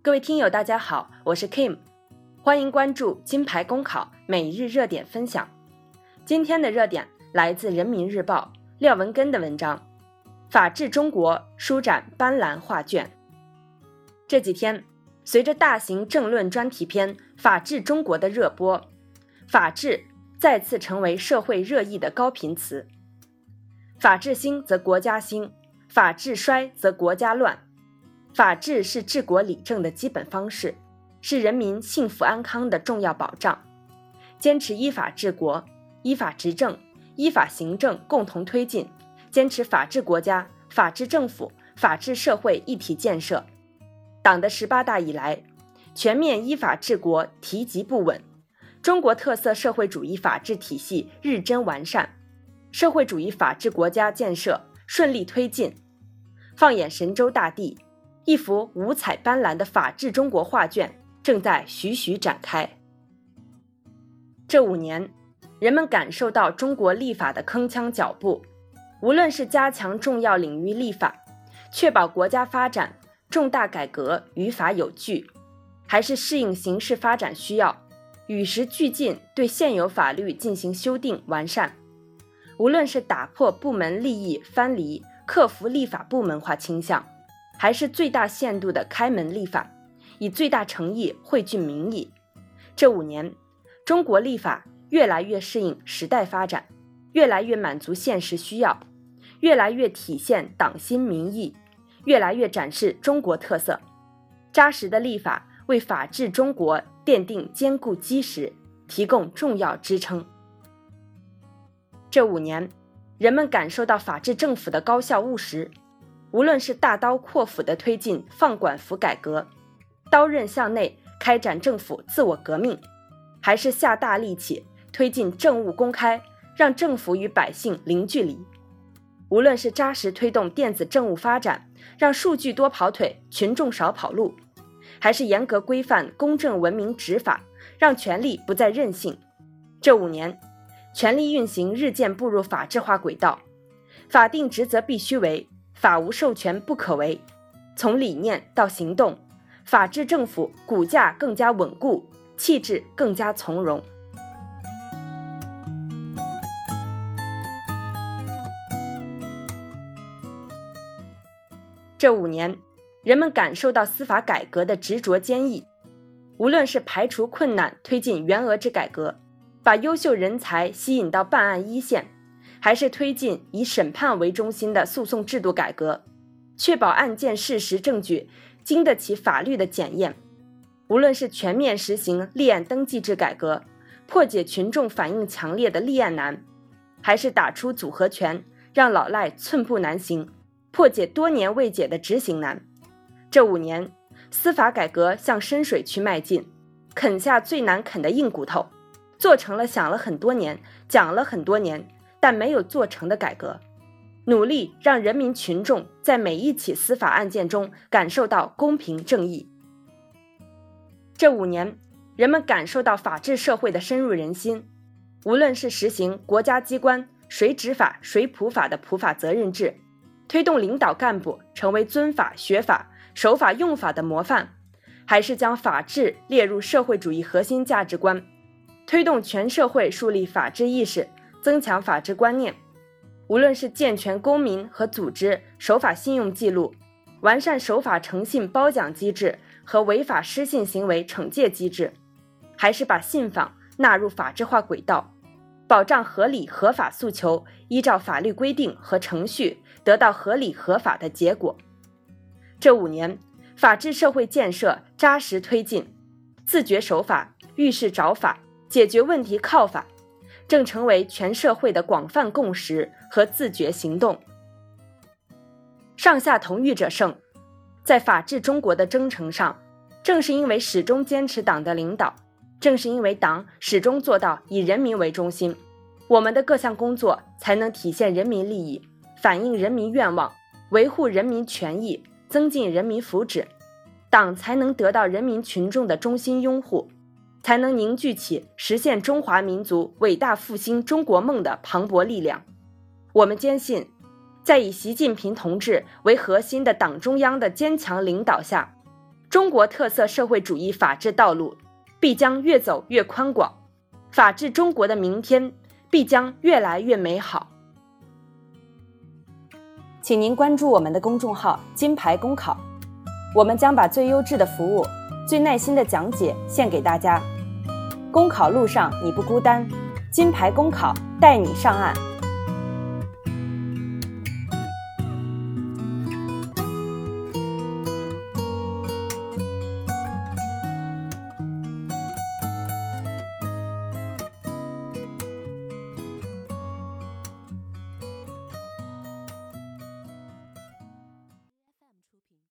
各位听友，大家好，我是 Kim，欢迎关注金牌公考每日热点分享。今天的热点来自人民日报廖文根的文章《法治中国舒展斑斓画卷》。这几天，随着大型政论专题片《法治中国》的热播，法治再次成为社会热议的高频词。法治兴则国家兴，法治衰则国家乱。法治是治国理政的基本方式，是人民幸福安康的重要保障。坚持依法治国、依法执政、依法行政共同推进，坚持法治国家、法治政府、法治社会一体建设。党的十八大以来，全面依法治国提及不稳，中国特色社会主义法治体系日臻完善，社会主义法治国家建设顺利推进。放眼神州大地。一幅五彩斑斓的法治中国画卷正在徐徐展开。这五年，人们感受到中国立法的铿锵脚步，无论是加强重要领域立法，确保国家发展重大改革于法有据，还是适应形势发展需要，与时俱进对现有法律进行修订完善；无论是打破部门利益藩篱，克服立法部门化倾向。还是最大限度的开门立法，以最大诚意汇聚民意。这五年，中国立法越来越适应时代发展，越来越满足现实需要，越来越体现党心民意，越来越展示中国特色。扎实的立法为法治中国奠定坚固基石，提供重要支撑。这五年，人们感受到法治政府的高效务实。无论是大刀阔斧地推进放管服改革，刀刃向内开展政府自我革命，还是下大力气推进政务公开，让政府与百姓零距离；无论是扎实推动电子政务发展，让数据多跑腿，群众少跑路，还是严格规范公正文明执法，让权力不再任性。这五年，权力运行日渐步入法治化轨道，法定职责必须为。法无授权不可为，从理念到行动，法治政府骨架更加稳固，气质更加从容。这五年，人们感受到司法改革的执着坚毅，无论是排除困难推进员额制改革，把优秀人才吸引到办案一线。还是推进以审判为中心的诉讼制度改革，确保案件事实证据经得起法律的检验。无论是全面实行立案登记制改革，破解群众反映强烈的立案难，还是打出组合拳，让老赖寸步难行，破解多年未解的执行难。这五年，司法改革向深水区迈进，啃下最难啃的硬骨头，做成了想了很多年、讲了很多年。但没有做成的改革，努力让人民群众在每一起司法案件中感受到公平正义。这五年，人们感受到法治社会的深入人心。无论是实行国家机关谁执法谁普法的普法责任制，推动领导干部成为尊法学法守法用法的模范，还是将法治列入社会主义核心价值观，推动全社会树立法治意识。增强法治观念，无论是健全公民和组织守法信用记录，完善守法诚信褒奖机制和违法失信行为惩戒机制，还是把信访纳入法治化轨道，保障合理合法诉求依照法律规定和程序得到合理合法的结果。这五年，法治社会建设扎实推进，自觉守法，遇事找法，解决问题靠法。正成为全社会的广泛共识和自觉行动。上下同欲者胜，在法治中国的征程上，正是因为始终坚持党的领导，正是因为党始终做到以人民为中心，我们的各项工作才能体现人民利益，反映人民愿望，维护人民权益，增进人民福祉，党才能得到人民群众的衷心拥护。才能凝聚起实现中华民族伟大复兴中国梦的磅礴力量。我们坚信，在以习近平同志为核心的党中央的坚强领导下，中国特色社会主义法治道路必将越走越宽广，法治中国的明天必将越来越美好。请您关注我们的公众号“金牌公考”，我们将把最优质的服务、最耐心的讲解献给大家。公考路上你不孤单，金牌公考带你上岸。